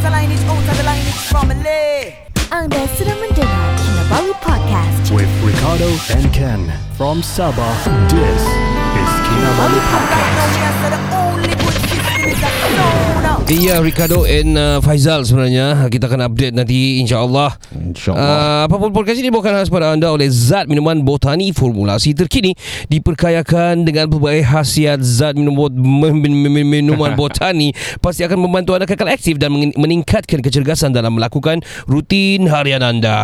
Masa lineage, out the lineage family Anda sedang mendengar Kinabalu Podcast. with Ricardo and Ken from Sabah. This is Kinabalu Now Podcast. Iya Ricardo and uh, Faizal sebenarnya kita akan update nanti insyaallah. Uh, InsyaAllah apapun podcast ini dibawakan khas pada anda oleh zat minuman botani formulasi terkini diperkayakan dengan pelbagai khasiat zat minuman botani pasti akan membantu anda kekal aktif dan meningkatkan kecergasan dalam melakukan rutin harian anda.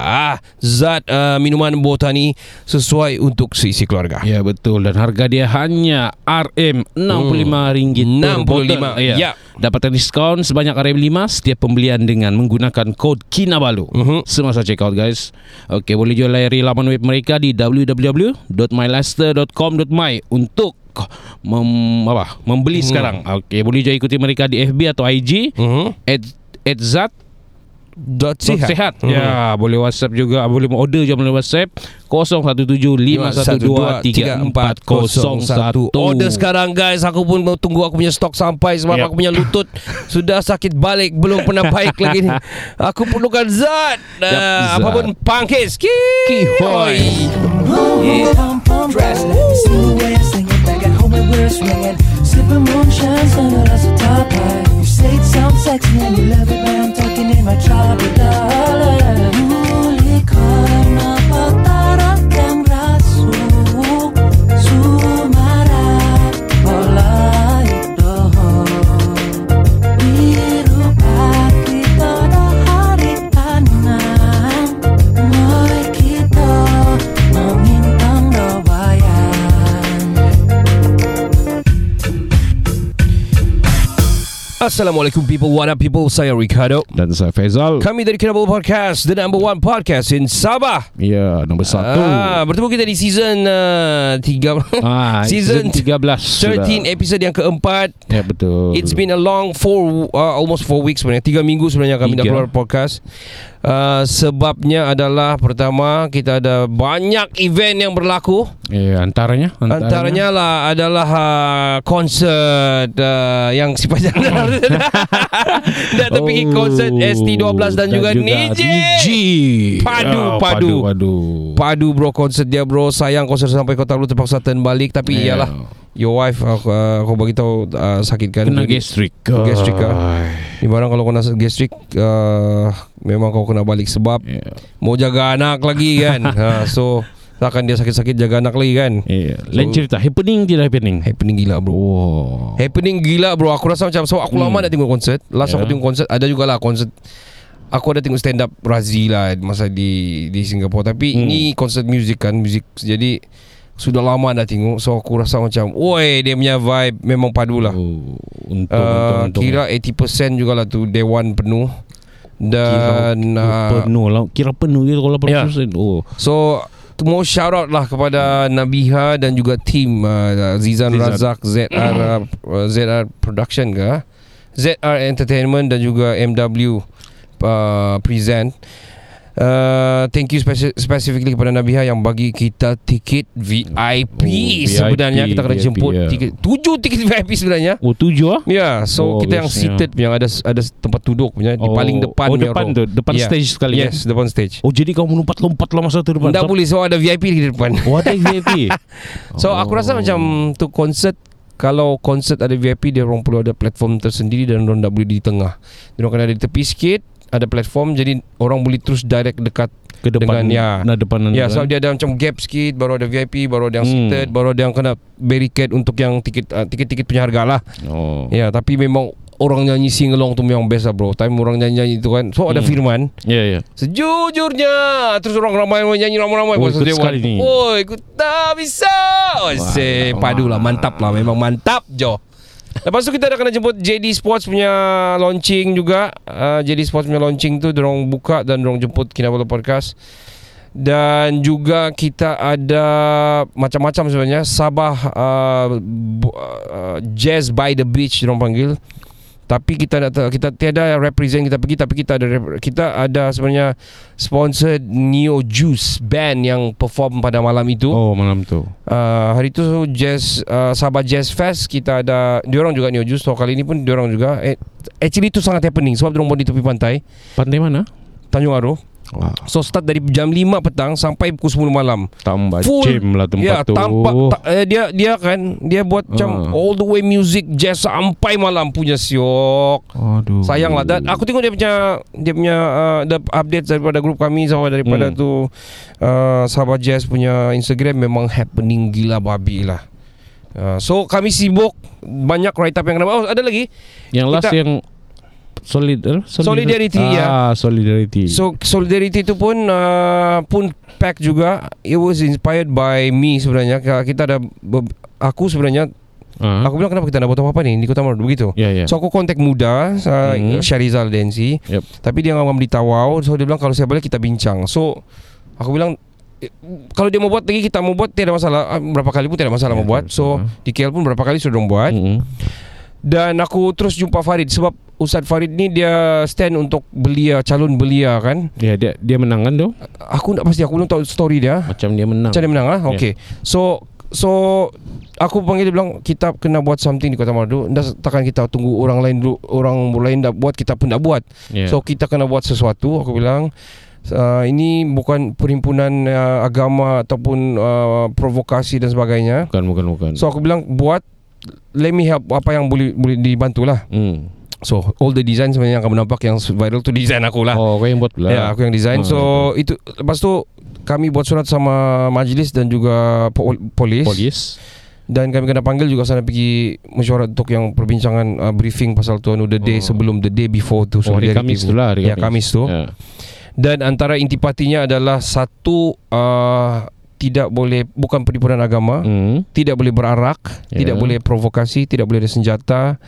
Ah, Zat uh, minuman botani sesuai untuk seisi keluarga. Ya betul Dan harga dia hanya RM65 ringgit per 65, botol. ya. Dapatkan diskaun sebanyak RM5 Setiap pembelian dengan menggunakan kod KINABALU Mhm. Semasa check out guys Okey boleh juga layari laman web mereka di www.mylaster.com.my Untuk mem, apa, membeli sekarang Okey boleh juga ikuti mereka di FB atau IG Mhm. at, at Zat Dot Sihat. sihat. sihat. Ya, boleh WhatsApp juga, boleh order je melalui WhatsApp 0175123401. Order sekarang guys Aku pun mau tunggu aku punya stok sampai Sebab Yep. aku punya lutut Sudah sakit balik Belum pernah baik lagi ni Aku perlukan zat uh, zat. Apa pun Pangkis Kihoi. Dress, let me see the way I sing it back at home and we're swinging. Sipping moonshine, a top high. You say it sounds sexy and you love it, man. I'm talking in my tropical. Muli karena patarakan Assalamualaikum people What up people Saya Ricardo Dan saya Faizal Kami dari Kinabalu Podcast The number one podcast in Sabah Ya, nombor satu ah, Bertemu kita di season uh, 3 Ah, season 13 sudah. 13 episode yang keempat Ya betul It's been a long four, uh, almost four weeks sebenarnya. Tiga minggu sebenarnya kami dah Tiga. keluar podcast. Uh, sebabnya adalah pertama kita ada banyak event yang berlaku. Ya, antaranya Antaranya, Antaranya lah adalah uh, konsert uh, yang sifatnya dah terfikir Oh, konsert ST12 dan, juga, Niji. Niji. Padu, Ya, padu. padu Padu bro konsert dia bro Sayang konsert sampai kota lu terpaksa turn balik Tapi Ya. iyalah Your wife aku, uh, aku bagi tahu uh, sakit kan Kena gastrik Gastrik, ah. Ni barang kalau kena gastrik uh, Memang kau kena balik Sebab Ya. Mau jaga anak lagi kan ha, So Takkan dia sakit-sakit Jaga anak lagi kan Ya. Lain cerita Happening tidak happening Happening gila bro Oh. Happening gila bro Aku rasa macam Sebab aku Hmm. lama dah tengok konsert Last Ya. aku tengok konsert Ada jugalah konsert Aku ada tengok stand up Razi lah Masa di Di Singapura Tapi Hmm. ni konsert music kan Music Jadi Sudah lama dah tengok So aku rasa macam Woi dia punya vibe Memang padu lah Oh, untung, uh, untung, untung. Kira 80% jugalah tu Day one penuh Kira Dan uh, penuh lah. Kira penuh gitu Kalau Ya. 80% Oh. So mau shout out lah kepada Nabiha dan juga tim uh, Zizan, Zizan. Razak ZR uh, ZR Production ke ZR Entertainment dan juga MW uh, Present Uh, thank you speci- specifically kepada Nabiha yang bagi kita tiket VIP Oh, sebenarnya VIP, kita kena VIP, jemput ya. tiket tujuh tiket VIP sebenarnya Oh tujuh ah Ya, yeah, so Oh, kita yang seated yang ada ada tempat duduk punya di Oh, paling depan Oh depan tu Depan Yeah. stage sekali Yes, kan? depan stage. Oh jadi kau melompat-lompat lah masa tu depan Tak boleh sebab ada VIP di depan. Oh ada VIP So aku rasa macam tu konsert kalau konsert ada VIP dia orang perlu ada platform tersendiri dan orang tak boleh di tengah. Dia orang kena ada di tepi sikit, ada platform jadi orang boleh terus direct dekat Ke depan Dengan, ya. Nah depan Ya, so dia ada macam gap sikit baru ada VIP, baru ada yang Hmm. seated, baru ada yang kena barricade untuk yang tiket uh, tiket-tiket punya harga lah. Oh Ya, tapi memang orang nyanyi sing along tu memang best lah bro. Time orang nyanyi-nyanyi tu kan. So ada Hmm. firman. Ya ya Sejujurnya Terus orang ramai orang nyanyi ramai-ramai Oh, Pasal ikut dia sekali ni. Oh ikut tak bisa Oh se Padu lah Mantap lah Memang mantap Jo Lepas tu kita dah kena jemput JD Sports punya launching juga. Uh, JD Sports punya launching tu Diorang buka dan diorang jemput Kinabalu Podcast. Dan juga kita ada macam-macam sebenarnya. Sabah uh, uh, Jazz by the Beach diorang panggil tapi kita tak kita tiada represent kita pergi tapi kita ada kita ada sebenarnya sponsored Neo Juice band yang perform pada malam itu. Oh malam tu. Uh, hari tu Jazz uh, Sabah Jazz Fest kita ada diorang juga Neo Juice. So kali ni pun diorang juga. Eh, actually tu sangat happening sebab diorang buat di tepi pantai. Pantai mana? Tanjung Aru Wah, so start dari jam 5 petang sampai pukul 10 malam. Tambah Full- jam lah tempat ya tu. tampak ta, eh, dia dia kan dia buat macam Ah. all the way music jazz sampai malam punya siok. Aduh. Sayang lah. Dan aku tengok dia punya Dia punya uh, the update daripada grup kami Sama daripada Hmm. tu uh, Sabah Jazz punya Instagram Memang happening gila babi lah. Uh, So kami sibuk Banyak write up yang kena Oh ada lagi? Yang last kita- yang Solid, eh? Solidarity, ah, ya. Solidarity So Solidarity tu pun uh, Pun pack juga It was inspired by me sebenarnya Kita ada Aku sebenarnya Ah. Aku bilang kenapa kita nak buat apa-apa ni Di Kota Maru Begitu Ya ya So aku kontak muda uh, Mhm. Syarizal Densi Yep. Tapi dia ngam di tawau So dia bilang kalau saya boleh kita bincang So Aku bilang eh, kalau dia mau buat lagi kita mau buat tiada masalah Ah, berapa kali pun tiada masalah Ya, mau buat so betul. di KL pun berapa kali sudah dong buat Mm-mm. dan aku terus jumpa Farid sebab Ustaz Farid ni dia stand untuk belia calon belia kan? Ya dia dia menang kan tu? Aku tak pasti aku belum tahu story dia. Macam dia menang. Macam dia menang ah? Ya. okay so so aku panggil dia bilang kita kena buat something di Kota Madu. Dah takkan kita tunggu orang lain dulu orang lain dah buat kita pun dah buat. Ya. So kita kena buat sesuatu Aku bilang. Uh, Ini bukan perhimpunan uh, agama Ataupun uh, provokasi dan sebagainya. Bukan bukan bukan. So aku bilang buat Let me help Apa yang boleh boleh dibantu lah Hmm. So all the design sebenarnya yang kamu nampak Yang viral tu design aku lah Oh kau yang buat pula Ya aku yang design Oh, So itu Lepas tu Kami buat surat sama majlis Dan juga po- polis Polis Dan kami kena panggil juga sana pergi Mesyuarat untuk yang perbincangan uh, Briefing pasal tu anu, The day Oh. sebelum The day before tu Oh hari Kamis tu. lah hari Ya Kamis tu ya. Dan antara intipatinya adalah Satu uh, Tidak boleh Bukan perhimpunan agama Hmm. Tidak boleh berarak Ya. Tidak boleh provokasi Tidak boleh ada senjata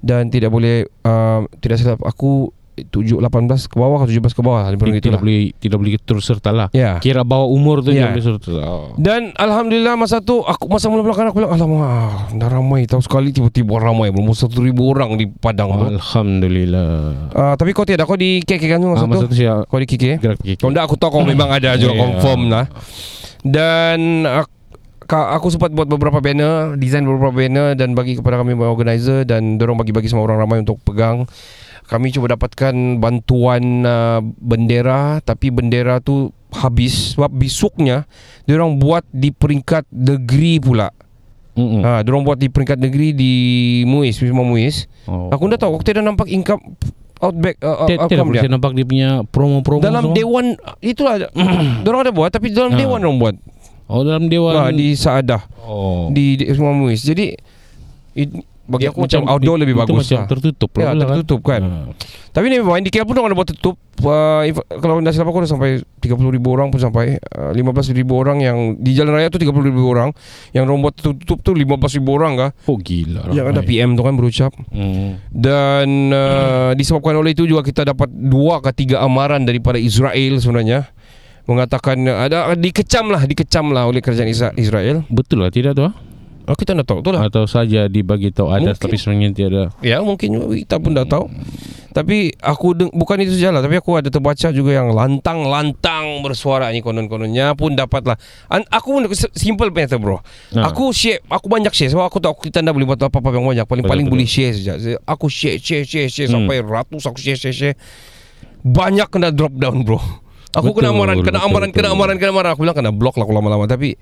Dan tidak boleh uh, Tidak silap aku 7, 18 ke bawah Atau 17 ke bawah kurang Tidak gitulah. boleh Tidak boleh terus serta lah Ya Kira bawah umur tu Ya. Jangan boleh serta oh. Dan Alhamdulillah masa tu Aku masa mula-mula kan aku bilang Alamak Dah ramai Tahu sekali tiba-tiba ramai Belum satu ribu orang di Padang tu Alhamdulillah uh, Tapi kau tiada Kau di KK kan masa, ah, Masa tu Kau di KK Gerak kaki Kau tak aku tahu kau memang ada juga Ya. confirm lah. Dan aku, aku sempat buat beberapa banner, design beberapa banner dan bagi kepada kami organizer dan dorong bagi-bagi semua orang ramai untuk pegang. Kami cuba dapatkan bantuan uh, bendera tapi bendera tu habis sebab besoknya diorang buat di peringkat negeri pula. Mm-mm. Ha, diorang buat di peringkat negeri di Muis, Wisma Muis. Oh. Aku dah tahu aku tidak nampak income outback uh, Tidak boleh dia. nampak dia punya promo-promo Dalam semua. dewan itulah diorang ada buat tapi dalam Ah. dewan diorang buat. Oh dalam dewan Ha, di Saadah Oh di, di Wisma Muis. Jadi it, bagi Dia aku macam outdoor itu lebih bagus macam lah. tertutup Ya, lah tertutup kan. Ha. Tapi ni memang di pun orang ada buat tutup. Uh, if, kalau dah silap aku dah sampai 30 ribu orang pun sampai uh, 15 ribu orang yang di jalan raya tu 30 ribu orang yang orang buat tutup tu 15 ribu orang kah Oh gila yang ada ramai. PM tu kan berucap Hmm. dan uh, disebabkan oleh itu juga kita dapat dua ke tiga amaran daripada Israel sebenarnya mengatakan uh, ada dikecam lah dikecam lah oleh kerajaan Isra- Israel Betul lah tidak tu ah? oh, kita tak tahu tu lah Atau saja dibagi tahu ada Mungkin. tapi sebenarnya tiada. Ya mungkin kita pun dah tahu Tapi aku deng- bukan itu saja lah Tapi aku ada terbaca juga yang lantang-lantang bersuara ni konon-kononnya pun dapat lah An- Aku pun simple matter bro Ha. Aku share Aku banyak share Sebab aku tahu kita dah boleh buat apa-apa yang banyak Paling-paling boleh share saja Aku share share share share Hmm. Sampai ratus aku share share share Banyak kena drop down bro Aku kena Betul, amaran Kena amaran Kena betul. amaran Kena amaran. Aku bilang kena block lah aku lama-lama. Tapi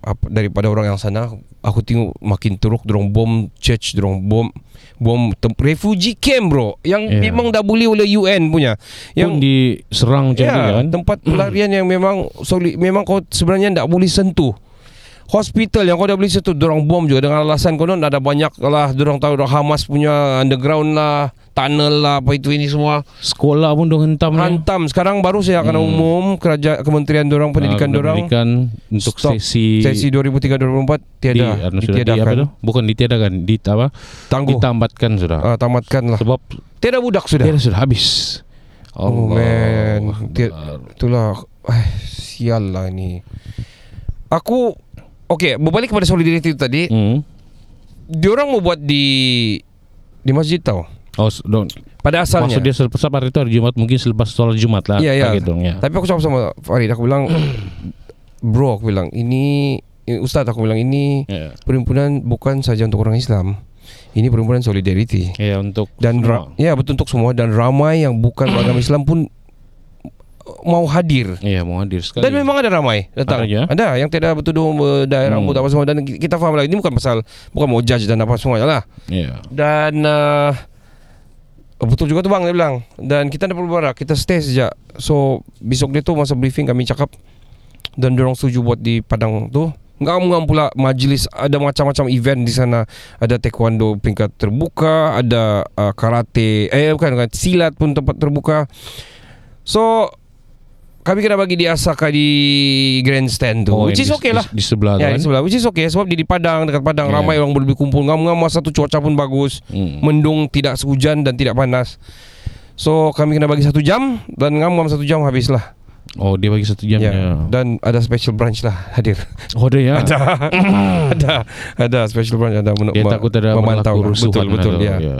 apa, daripada orang yang sana aku tengok makin teruk dorong bom church dorong bom bom tem- refugee camp bro. Yang Ya. memang dah boleh oleh UN punya. Yang Pun diserang tu ya, kan. tempat pelarian yang memang solid. Memang kau sebenarnya tak boleh sentuh hospital yang kau dah boleh sentuh dorong bom juga dengan alasan konon ada banyak lah dorong tahu dorong Hamas punya underground lah tunnel lah apa itu ini semua Sekolah pun dong hentam ya. hantam sekarang baru saya akan Hmm. umum kerajaan kementerian dorong pendidikan Ah, dorong pendidikan untuk Stop. sesi sesi 2003 2004 di, tiada anu, sudah di apa tu? Bukan ditiadakan, di apa? tangguh Ditambatkan sudah. Ah, tamatkan lah. Sebab Tiada budak sudah. dia sudah habis. Oh man, Ti- Akbar. itulah. Eh, sial lah ni. Aku Okay, berbalik kepada solidarity itu tadi. Hmm. Diorang mau buat di Di masjid tau Oh, don't. Pada asalnya Maksud dia selepas hari itu hari Jumat mungkin selepas sholat Jumat lah. Ya ya Gitu, ya. Tapi aku cakap sama Farid Aku bilang Bro aku bilang Ini ini, Ustaz aku bilang ini Ya. Perhimpunan bukan saja untuk orang Islam Ini perhimpunan solidarity Ya untuk Dan ra- semua. Ya betul untuk semua Dan ramai yang bukan beragama Islam pun Mau hadir Iya mau hadir sekali. Dan memang ada ramai datang. Ada ya? Ada yang tidak bertudung berdaya Hmm. rambut apa semua dan kita faham lah ini bukan pasal bukan mau judge dan apa semua lah. Iya. Dan uh, betul juga tu bang dia bilang dan kita tak perlu berharap kita stay sejak. So besok dia tu masa briefing kami cakap dan dorong setuju buat di Padang tu. Ngam-ngam pula majlis ada macam-macam event di sana. Ada taekwondo peringkat terbuka, ada uh, karate, eh bukan, bukan silat pun tempat terbuka. So kami kena bagi di Asaka di grandstand tu Oh, Which is di- okay lah Di, di sebelah Ya kan. di sebelah Which is okay Sebab dia di Padang Dekat Padang Ya. Ramai orang boleh kumpul Ngam-ngam masa tu cuaca pun bagus Hmm. Mendung tidak sehujan Dan tidak panas So kami kena bagi satu jam Dan ngam-ngam satu jam habis lah Oh dia bagi satu jam ya. ya. Dan ada special branch lah Hadir Oh ada ya. Ada Ada Ada special branch Ada men- Dia takut ada Memantau rusuhan Betul betul ya. ya.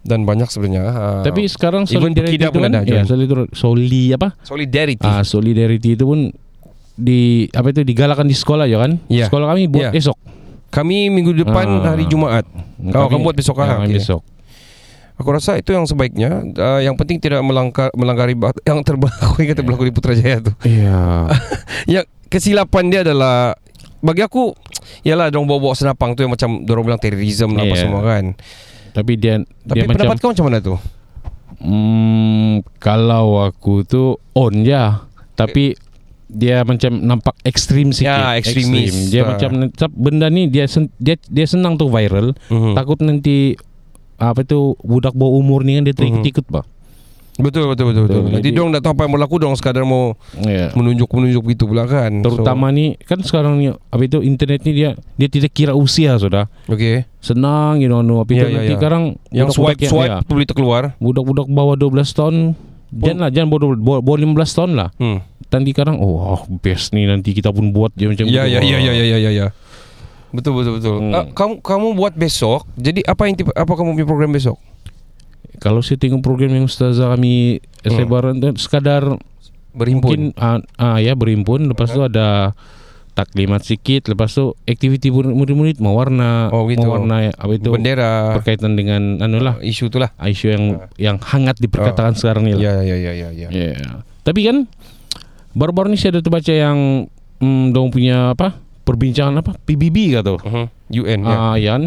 Dan banyak sebenarnya uh, Tapi sekarang even solidarity itu pun kan, ada ya, solidarity, soli apa? Solidarity Ah, solidarity itu pun di apa itu digalakan di sekolah ya kan? Ya. Sekolah kami buat Ya. esok. Kami minggu depan Ah. hari Jumaat Kau akan buat besok ya, ah, kami okey. besok. Aku rasa itu yang sebaiknya uh, Yang penting tidak melanggar, melanggar Yang terberlaku Yang terberlaku di Putrajaya tu Iya. Yang kesilapan dia adalah Bagi aku Yalah Diorang bawa-bawa senapang tu Yang macam Diorang bilang terorisme lah Apa Yeah. semua kan Tapi dia Tapi dia macam pendapat kau macam mana tu? Hmm, kalau aku tu on ya. Tapi dia macam nampak ekstrim sikit. Ya, ekstremis. Ekstrim. Dia Ah. macam macam benda ni dia sen, dia dia senang tu viral. Mhm. Takut nanti apa tu budak bawah umur ni kan dia terikut-ikut pak. Betul betul betul betul. Betul. Nanti Jadi- diorang tak tahu apa yang berlaku Diorang sekadar mau Ya. Menunjuk-menunjuk gitu pula kan Terutama ni kan sekarang ni apa itu internet ni dia dia tidak kira usia sudah. so, Okay Senang you know no apa itu Ya, ya, nanti ya. sekarang Yang budak-budak swipe-swipe ya, Boleh terkeluar budak-budak bawah 12 tahun Jangan lah Jangan bawah, bawah, bawah 15 tahun lah hmm. Nanti sekarang Oh best ni Nanti kita pun buat je macam Ya gitu. ya ya ya ya ya ya. Betul betul betul. Hmm. Ah, kamu kamu buat besok. Jadi apa yang tipe, apa kamu punya program besok? Kalau saya tengok program yang Ustazah kami Hmm. Sebaran tu Sekadar Berhimpun. Mungkin ah, ah, Ya berhimpun Lepas tu ada Taklimat sikit Lepas tu Aktiviti murid-murid Mewarna Oh, gitu. Mewarna Apa itu bendera Berkaitan dengan Anu lah isu tu lah. Isu yang Yang hangat diperkatakan sekarang ni lah Ya ya ya ya ya. Ya. Tapi kan baru-baru ni saya ada terbaca yang hmm, dong punya apa? Perbincangan apa? PBB kata. Uh-huh. UN ya. Ah, ya. kan?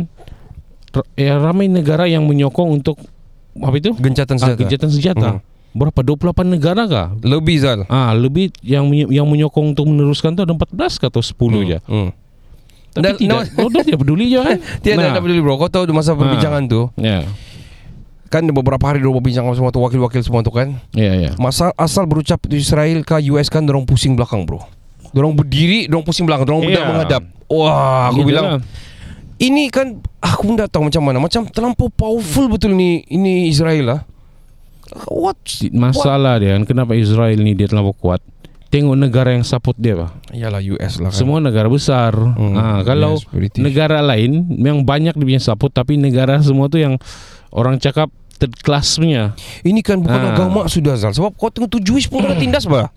R- ya ramai negara yang menyokong untuk apa itu? Gencatan Ah, senjata. Gencatan senjata. Hmm. Berapa 28 negara kah? Lebih Zal. Ah, lebih yang yang menyokong untuk meneruskan tu ada 14 kah atau 10 je. Hmm. Tapi Dan- tidak. Oh, dia tidak peduli je kan? Tiada Nah. nah. peduli bro. Kau tahu masa perbincangan tu Ya. kan beberapa hari dia berbincang sama semua tu wakil-wakil semua tu kan. Ya, ya. Masa asal berucap di Israel ke US kan dorong pusing belakang bro. Dorong berdiri, dorong pusing belakang, dorong Ya. yeah. menghadap. Wah, aku Gitu bilang lah. ini kan aku pun tak tahu macam mana. Macam terlampau powerful betul ni ini Israel lah. What? masalah dia kan kenapa Israel ni dia terlalu kuat. Tengok negara yang support dia pak. Iyalah US lah kan. Semua negara besar. Hmm, Ha, kalau yes, British. negara lain yang banyak dia punya support tapi negara semua tu yang orang cakap third class punya. Ini kan bukan Ah. agama sudah Zal Sebab kau tengok tu Jewish pun kena tindas bah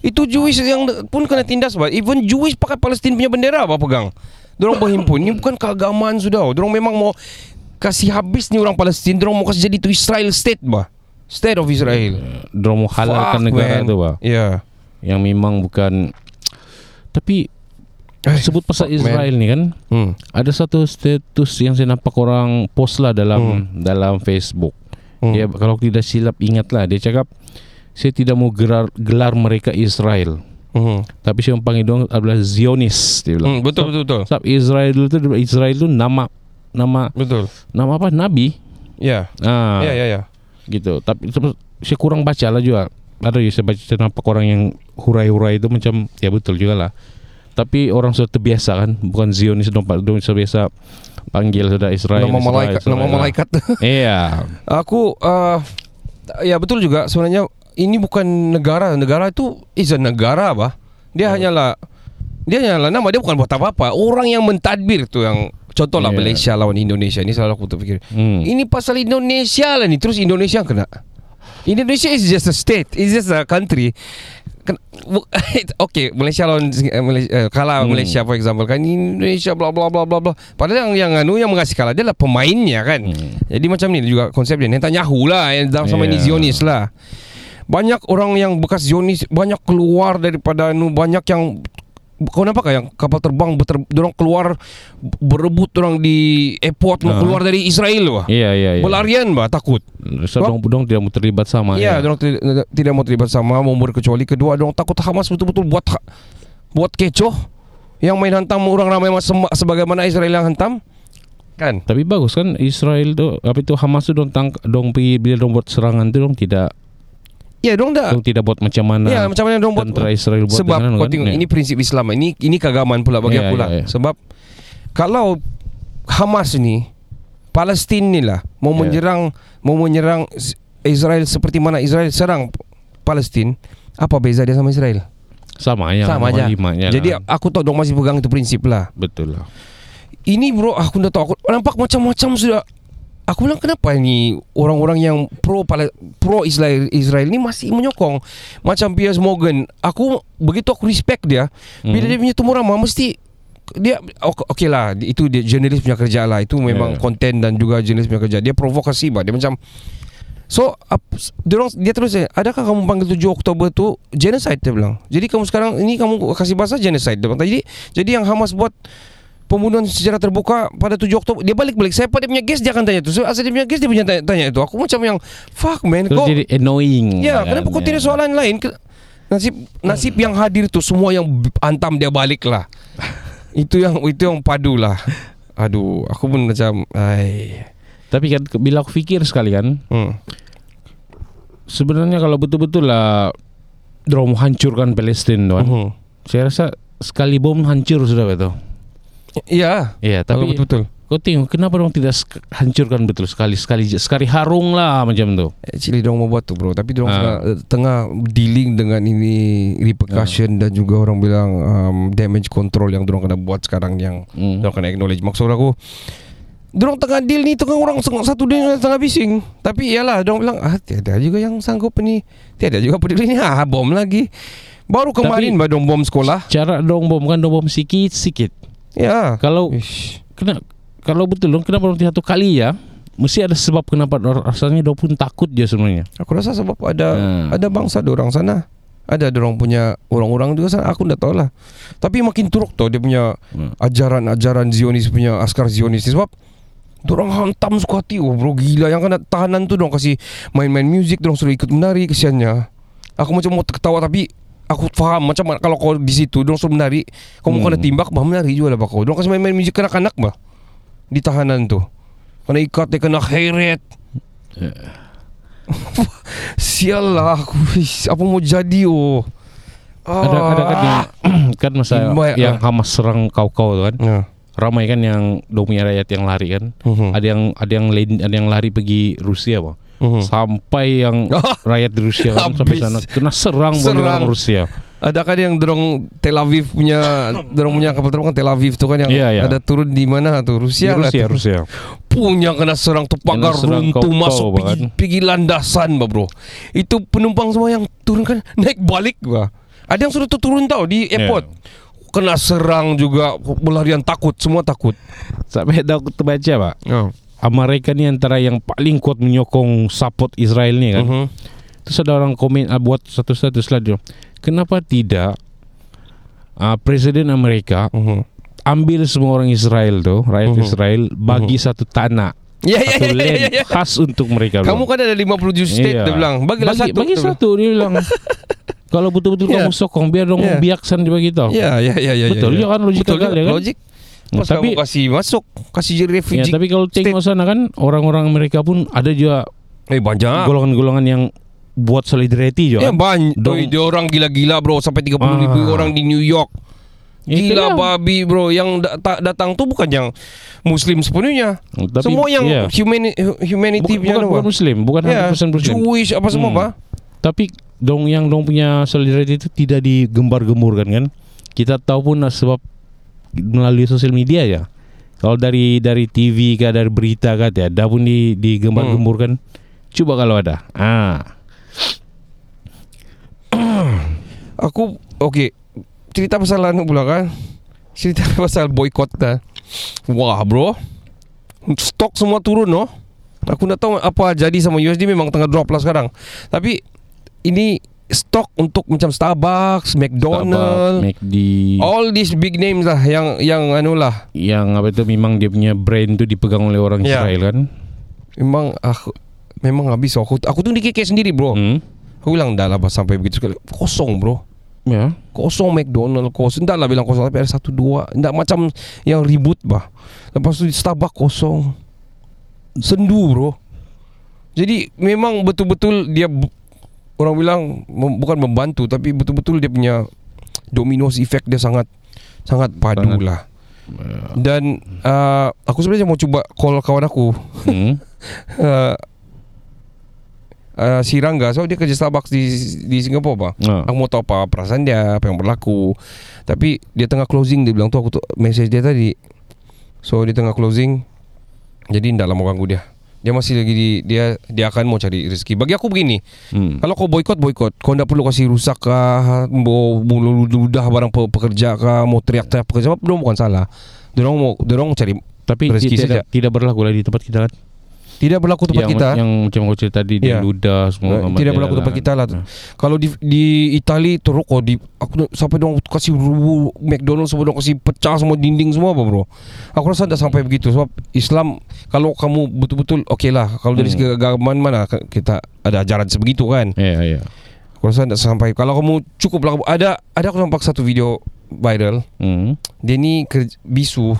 Itu Jewish yang pun kena tindas bah Even Jewish pakai Palestin punya bendera bah pegang Diorang berhimpun Ini bukan keagamaan sudah Diorang memang mau Kasih habis ni orang Palestin Diorang mau kasih jadi tu Israel state bah State of Israel Dia mau halalkan Fuck, negara man. tu pak. Ya Yang memang bukan tapi Eh, sebut pasal fuck, man. Israel ni kan hmm. ada satu status yang saya nampak orang post lah dalam dalam Facebook. Hmm. Dia kalau tidak silap ingatlah dia cakap saya tidak mau gelar gelar mereka Israel. Hmm. Tapi saya panggil dong adalah Zionis dia bilang. Hmm, Betul betul betul Sebab Israel itu Israel itu nama nama Betul nama apa nabi. Ya Ah, Ya ya ya gitu. Tapi saya kurang baca lah juga. Ada ya saya baca nampak orang yang hurai-hurai itu macam ya betul juga lah. Tapi orang sudah terbiasa kan, bukan Zionis dong, Pak. Dong sudah biasa panggil sudah Israel. Nama malaikat Israel Nama malaikat Iya. Aku uh, Ya betul juga Sebenarnya Ini bukan negara. Negara itu Is a negara bah Dia hanyalah Dia hanyalah nama. Dia bukan buat apa-apa. Orang yang mentadbir tu Yang Contohlah Ya. Malaysia lawan Indonesia. Ni selalu aku terfikir. Hmm. Ini pasal Indonesia lah ni. Terus Indonesia yang kena? Indonesia is just a state. It's just a country. Okay Malaysia lawan eh, Malaysia, eh, Kalah Hmm. Malaysia for example kan? Indonesia bla bla bla bla bla. Padahal yang yang anu Yang mengasih kalah Dia lah pemainnya kan? Hmm. Jadi macam ni juga konsep dia. Netanyahu lah Yang dalam sama ini Yeah. Zionis lah banyak orang yang bekas Zionis banyak keluar daripada anu banyak yang kau nampak kan yang kapal terbang beter, dorang keluar berebut orang di airport mau Ah. keluar dari Israel wah. Iya iya iya. Berlarian bah takut. So, dong, dong tidak mau terlibat sama Ya, dorang tidak, tidak mau terlibat sama mau berkecuali kedua dorang takut Hamas betul-betul buat ha- buat kecoh yang main hantam orang ramai mas- sem- sebagaimana Israel yang hantam. Kan? Tapi bagus kan Israel tu apa itu Hamas tu dong tang dong pergi bila dong buat serangan tu dong tidak Ya, dorang dah dong tidak buat macam mana Ya, macam mana dorang buat tentara Israel buat Sebab kau kan? tengok Ya. ini prinsip Islam ini ini keagamaan pula bagi Ya, aku lah. ya, ya. Sebab kalau Hamas ni Palestin ni lah mau Ya. menyerang mau menyerang Israel seperti mana Israel serang Palestin, apa beza dia sama Israel? sama ya Sama aja. limanya Jadi lah. aku tahu dong masih pegang itu prinsip lah. betul lah Ini bro aku dah tahu aku nampak macam-macam sudah Aku bilang kenapa ni orang-orang yang pro Pala- pro Israel Israel ni masih menyokong macam Piers Morgan. Aku begitu aku respect dia. Bila Mhm. dia punya tumbuh ramah mesti dia ok- okey lah itu dia jurnalis punya kerja lah itu memang Yeah. konten dan juga jurnalis punya kerja dia provokasi bah dia macam so up, dia orang dia terus adakah kamu panggil 7 Oktober tu genocide dia bilang jadi kamu sekarang ini kamu kasih bahasa genocide dia bilang jadi jadi yang Hamas buat pembunuhan secara terbuka pada 7 Oktober dia balik-balik saya pada punya guest dia akan tanya tu so, asal dia punya guest dia punya tanya, tanya itu aku macam yang fuck man terus kau jadi annoying Ya, kan? kenapa kau Ya. tidak soalan lain? Nasib nasib yang hadir tu semua yang antam dia balik lah. itu yang itu yang padu lah. Aduh, aku pun macam ai. tapi kan bila aku fikir sekali kan Hmm. sebenarnya kalau betul-betul lah dong hancurkan Palestin tu kan Mhm. saya rasa sekali bom hancur sudah betul Ya, Iya, tapi tapi betul. kau tengok kenapa dong tidak hancurkan betul sekali sekali sekali harung lah macam tu. Actually dong mau buat tu bro, tapi dong Ah. tengah, tengah dealing dengan ini repercussion dan juga orang bilang um, damage control yang dong kena buat sekarang yang Hmm. Diorang kena acknowledge Maksud aku Diorang tengah deal ni Tengah orang seng- Satu dia yang tengah bising Tapi iyalah Diorang bilang ah, Tiada juga yang sanggup ni Tiada juga peduli ni ah, Bom lagi Baru kemarin Tapi- bom sekolah Cara dong bom kan dong bom sikit sikit. Ya Kalau Ish. kena kalau betul dong kenapa tidak satu kali ya? Mesti ada sebab kenapa rasanya dong pun takut dia sebenarnya. Aku rasa sebab ada Hmm. Ada bangsa orang sana ada orang punya orang-orang juga sana aku tak tahu lah. Tapi makin turuk tau dia punya Hmm. ajaran-ajaran Zionis punya askar Zionis ni sebab Dorang hantam suka hati Oh bro gila Yang kena tahanan tu Dorang kasih Main-main music Dorang suruh ikut menari Kesiannya Aku macam mau ketawa Tapi Aku faham Macam mana kalau kau di situ Dorang suruh menari Kau Hmm. kena timbak Bah menari juga lah bah kau Dorang kasih main-main music kanak-kanak bah Di tahanan tu Kena ikat Dia kena heret Sial lah aku Apa mau jadi oh Ada ada kan yang kan masa Baik, yang ah. Hamas serang kau-kau tu kan. Ya. Ramai kan yang dong punya rakyat yang lari kan. Mhm. Ada yang ada yang lain ada yang lari pergi Rusia bang. Mhm. Sampai yang rakyat di Rusia kan sampai sana kena serang, orang Rusia. Adakah dia yang dorong Tel Aviv punya dorong punya kapal terbang kan Tel Aviv tu kan yang Iya, iya. ada turun di mana tu Rusia Di Rusia, lah tu. Rusia. Punya kena serang tu pagar runtuh masuk kan? pergi, pergi landasan bah bro. Itu penumpang semua yang turun kan naik balik bah. Ada yang sudah tu turun tau di airport. Kena serang juga berlarian takut semua takut. Sampai dah aku terbaca pak. Oh. Amerika ni antara yang paling kuat menyokong support Israel ni kan. Mhm. Terus ada orang komen ah, buat satu status lah dia. Kenapa tidak ah, Presiden Amerika Mhm. ambil semua orang Israel tu, rakyat Mhm. Israel bagi satu tanah Ya ya ya, land ya, ya. khas untuk mereka. Kamu kan ada 57 state Iya. dia bilang. Bagilah bagi, satu. Bagi satu dia bilang. Kalau betul-betul Ya. kamu sokong biar dong Ya. biaksan dibagi tahu. bilang. Ya ya ya ya. Betul ya, juga kan, logik Betul gagal ya kan? Logik. Pas tapi kamu kasih masuk, kasih jadi ya, refugee. tapi kalau tengok sana kan orang-orang mereka pun ada juga eh banyak. golongan-golongan yang buat solidarity juga. Ya banyak Dong- Dong. Dia orang gila-gila bro Sampai 30 Ah. ribu orang di New York Gila Itulah. babi bro Yang da- ta- datang tu bukan yang Muslim sepenuhnya Tapi, Semua yang ya. humani- humanity bukan, punya bukan, bukan muslim, bukan Ya, 100% muslim. Jewish apa semua Hmm. apa Tapi dong yang dong punya solidarity itu tidak digembar-gemburkan kan. Kita tahu pun sebab melalui sosial media ya. Kalau dari dari TV ke dari berita ke tiada pun di digembar-gemburkan. Cuba kalau ada. Ah. Aku Okay Cerita pasal anu pula kan Cerita pasal boykot dah Wah bro Stok semua turun no Aku nak tahu apa jadi sama USD memang tengah drop lah sekarang Tapi Ini Stok untuk macam Starbucks McDonald Starbucks, McD. All these big names lah Yang Yang anu lah Yang apa itu memang dia punya brand tu dipegang oleh orang Ya. Israel kan. Memang aku Memang habis aku Aku tu dikikir sendiri bro Hmm. Aku bilang dah lah sampai begitu sekali Kosong bro Ya. Kosong McDonald kosong Tak lah bilang kosong Tapi ada satu dua Tak macam Yang ribut bah Lepas tu Starbucks kosong Sendu bro Jadi memang betul-betul Dia Orang bilang mem- Bukan membantu Tapi betul-betul dia punya Dominoes effect dia sangat Sangat padu Sangat. lah. Dan uh, Aku sebenarnya mau cuba Call kawan aku. Hmm. uh, uh, Si Rangga So dia kerja Starbucks di Di Singapura bah Ah. Aku mau tahu apa perasaan dia Apa yang berlaku. Tapi dia tengah closing Dia bilang tu aku tu Message dia tadi. So dia tengah closing Jadi tak lama ganggu dia Dia masih lagi di Dia dia akan mau cari rezeki. Bagi aku begini. Hmm. Kalau kau boykot boykot Kau tak perlu kasih rusak kah Mau ludah barang pe- pekerja kah Mau teriak-teriak pekerja dia bukan salah. Dia mau mau cari Tapi rezeki tidak, tidak berlaku lah di tempat kita kan. Tidak berlaku tempat yang, kita Yang macam kau cerita tadi Ya. Dia ludah semua. Eh, tidak berlaku tempat kita lah. Ah. Kalau di di Itali teruk kok di aku sampai dong kasih rubuh McDonald semua dong kasih pecah semua dinding semua apa bro. Aku rasa tak sampai begitu sebab Islam kalau kamu betul-betul okey lah kalau dari Hmm. segi agama mana kita ada ajaran sebegitu kan. Ya, ya. Aku rasa tak sampai kalau kamu cukup lah ada ada aku nampak satu video viral Hmm. dia ni kerja, bisu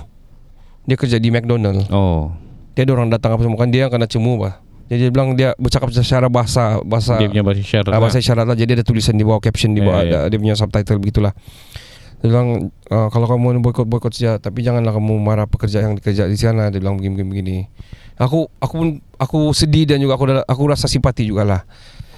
dia kerja di McDonald Oh. Dia ada orang datang apa semua kan dia kena cemu bah jadi dia bilang dia bercakap secara bahasa bahasa Dia punya bahasa isyarat. Ah, lah. bahasa isyarat lah Jadi ada tulisan di bawah Caption di bawah Ya, ya. ada, Dia punya subtitle begitulah Dia bilang uh, Kalau kamu boykot boykot saja Tapi janganlah kamu marah pekerja yang dikerja di sana Dia bilang begini begini Aku aku pun Aku sedih dan juga aku aku rasa simpati jugalah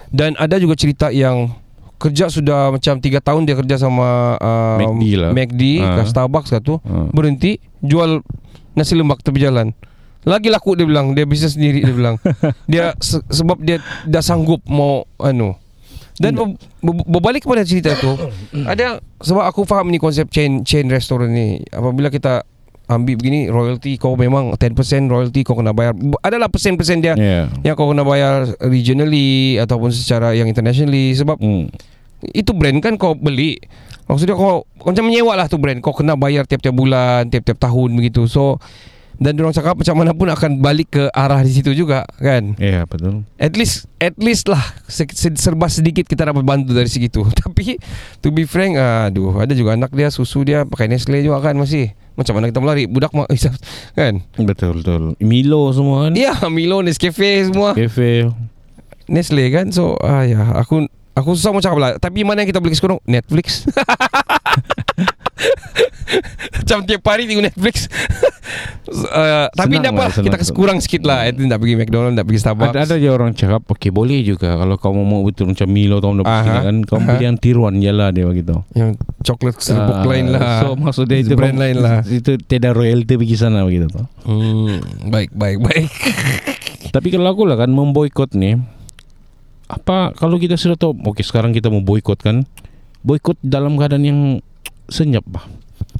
Dan ada juga cerita yang Kerja sudah macam 3 tahun dia kerja sama uh, McD lah. McD Ah. ke Starbucks ke tu Ah. Berhenti Jual nasi lemak tepi jalan lagi laku dia bilang. Dia bisnes sendiri dia bilang. Dia se- sebab dia dah sanggup mau anu. Dan ber- ber- berbalik kepada cerita tu ada sebab aku faham ni konsep chain chain restoran ni. Apabila kita ambil begini royalty kau memang 10% royalty kau kena bayar. Adalah persen-persen dia Ya. yang kau kena bayar regionally ataupun secara yang internationally. Sebab Hmm. itu brand kan kau beli. Maksudnya kau kau macam menyewa lah tu brand. Kau kena bayar tiap-tiap bulan Tiap-tiap tahun begitu. So Dan orang cakap macam mana pun akan balik ke arah di situ juga kan Ya, betul. At least At least lah se- se- Serba sedikit kita dapat bantu dari segitu Tapi To be frank Aduh Ada juga anak dia Susu dia Pakai Nestle juga kan masih Macam mana kita melari Budak mah Kan Betul, betul. Milo semua kan. Ya Milo Nescafe semua Cafe. Nestle kan So ah, ya Aku Aku susah mau cakap lah Tapi mana yang kita beli sekarang Netflix. Macam tiap hari tengok Netflix. Uh, Tapi tak apa. lah. Kita kasi kurang sikit lah. Itu tak pergi McDonald Tak pergi Starbucks. Ada, ada je orang cakap Okay boleh juga. Kalau kamu mau betul Macam Milo Tahu nak Aha. kan Kamu Aha. beli yang tiruan je lah Dia begitu Yang coklat serbuk Ah, lain lah. So maksudnya itu Brand lain lah. Itu tidak royalty pergi sana begitu tuh. hmm, Baik baik baik. Tapi kalau aku lah kan Memboikot nih Apa Kalau kita sudah tahu Okay sekarang kita mau boikot kan Boikot dalam keadaan yang Senyap bah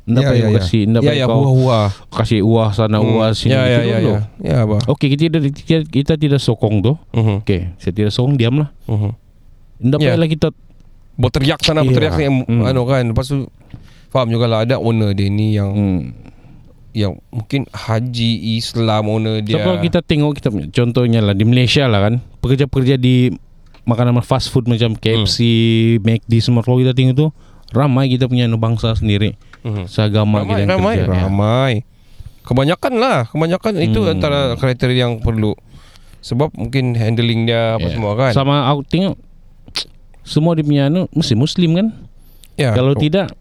Nggak Ya, payah ya, ya. kasih Nggak Ya payah ya kau Hua-hua Kasih uah sana Hmm. uah sini Ya ya gitu ya dulu. ya Ya apa Okey kita tidak kita, kita tidak sokong tuh. Mhm, Okey, saya tidak sokong diam lah. mhm. Tidak Ya. payahlah kita Berteriak sana Iya. Berteriak sini Hmm. Anu kan Lepas tu Faham juga lah Ada owner dia ni yang hmm. Yang mungkin Haji Islam owner So, dia kalau kita tengok kita contohnya lah di Malaysia lah kan, pekerja-pekerja di makanan fast food macam KFC, McD semua kalau kita tengok tu ramai kita punya bangsa sendiri, Mhm. seagama Ramai, kita yang ramai, kerja. Ya. ramai. Kebanyakan lah, kebanyakan itu Hmm. antara kriteria yang perlu. Sebab mungkin handling dia apa Ya. semua kan. Sama aku tengok semua dia punya anu mesti muslim kan? ya. Kalau tidak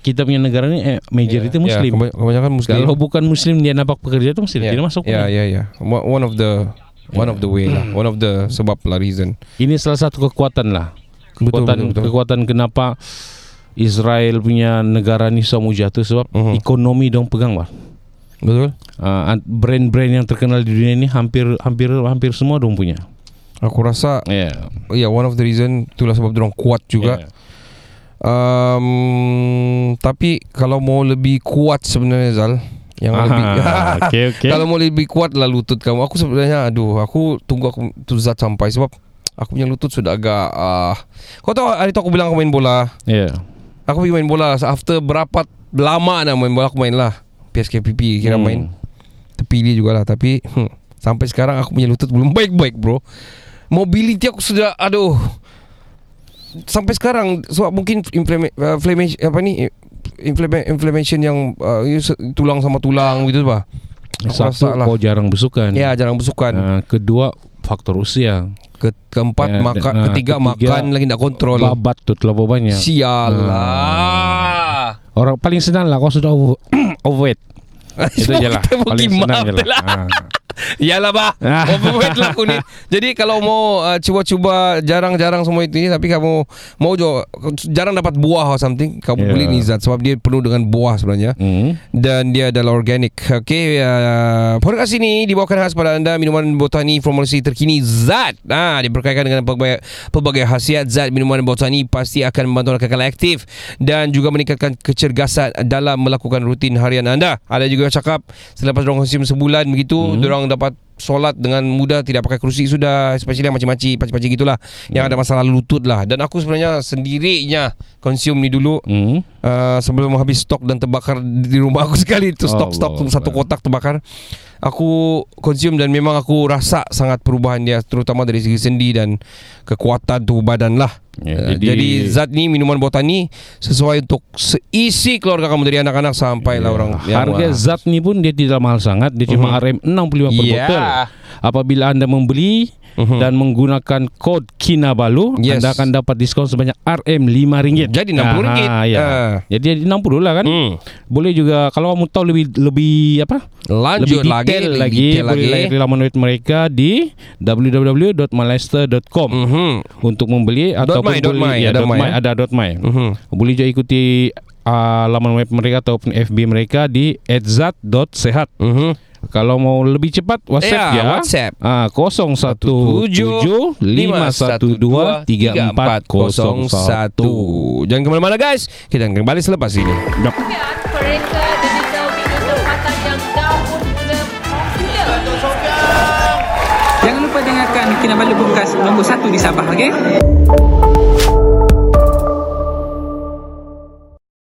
kita punya negara ni eh, majority ya, muslim. Ya, keba- kebanyakan muslim. Kalau bukan muslim dia nampak pekerja tu mesti ya, tidak masuk. Ya, kan? ya, ya. One of the one of the way lah. One of the sebab lah reason. Ini salah satu kekuatan lah. Betul, Kekuatan betul, betul. kekuatan kenapa Israel punya negara ni semua jatuh sebab Mhm. ekonomi dong pegang bah. Betul uh, brand-brand yang terkenal di dunia ini hampir hampir hampir semua dong punya. Aku rasa Ya. Ya yeah, one of the reason Itulah sebab orang kuat juga Yeah. um, Tapi Kalau mau lebih kuat sebenarnya Zal Yang Aha, lebih okey, okey. Kalau mau lebih kuat lah lutut kamu. Aku sebenarnya Aduh Aku tunggu aku tu zat sampai Sebab Aku punya lutut sudah agak uh, Kau tahu hari tu aku bilang aku main bola. Ya. Aku pergi main bola. After berapa lama nak main bola Aku main lah. PSKPP kira Hmm. main. Terpilih jugalah. Tapi hmm, Sampai sekarang aku punya lutut Belum baik-baik bro. Mobility aku sudah Aduh. Sampai sekarang Sebab mungkin uh, Inflammation Apa ni inflama- Inflammation yang uh, Tulang sama tulang gitu bah Satu lah kau jarang bersukan. Ya jarang bersukan Uh, kedua faktor usia. Ke, Keempat Ya, makan uh, Ketiga, ketiga, makan Lagi nak kontrol Babat tu terlalu banyak. Sial Ah. lah Orang paling senang lah kau sudah over, overweight. Itu je lah. Paling senang je lah. Lah. Ah. Yalah bah Ah. Overweight lah aku ni Jadi kalau mau uh, Cuba-cuba Jarang-jarang semua itu ni Tapi kamu Mau jo Jarang dapat buah or something Kamu Yeah. boleh ni zat Sebab dia penuh dengan buah sebenarnya Hmm. dan dia adalah organik. Okey, uh, podcast ini dibawakan khas pada anda minuman botani formulasi terkini Zat. Ah, diberkaitkan dengan pelbagai, pelbagai khasiat Zat minuman botani pasti akan membantu anda kekal aktif dan juga meningkatkan kecergasan dalam melakukan rutin harian anda. Ada juga yang cakap selepas dorang konsum sebulan begitu, hmm. Dorang dapat solat dengan mudah tidak pakai kerusi sudah. Especially yang macam-macam pakcik-pakcik gitulah yang ada masalah lutut lah. Dan aku sebenarnya sendirinya konsum ni dulu. Hmm. uh, sebelum habis stok dan terbakar di rumah aku sekali itu stok-stok Allah satu kotak terbakar aku konsum dan memang aku rasa sangat perubahan dia terutama dari segi sendi dan kekuatan tubuh badan lah Ya, Uh, jadi- jadi, zat ni minuman botani sesuai untuk seisi keluarga kamu dari anak-anak sampai lah orang yang- Harga zat ni pun dia tidak mahal sangat. Dia cuma RM 65 per Ya. botol. Apabila anda membeli Mhm. dan menggunakan kod Kinabalu, Yes. anda akan dapat diskon sebanyak RM RM5. Jadi RM60. Ah, ya. Ah. Jadi 60 lah kan. Hmm. Boleh juga kalau kamu tahu lebih lebih apa? lanjut lebih lagi detail lebih lagi, detail boleh lagi. layari laman web mereka di www.malester.com Mhm. untuk membeli Dot ataupun my, dot boleh my, ya, ada dot my, my, ya. ada dot my. Mhm. Boleh juga ikuti uh, laman web mereka ataupun FB mereka di @zat.sehat. Mhm. Kalau mau lebih cepat WhatsApp Ya, ya. WhatsApp. Ah 017 512 3401. Jangan ke mana-mana guys Kita akan kembali selepas ini popular. Jangan lupa dengarkan Kinabalu Podcast nombor 1 di Sabah, okey?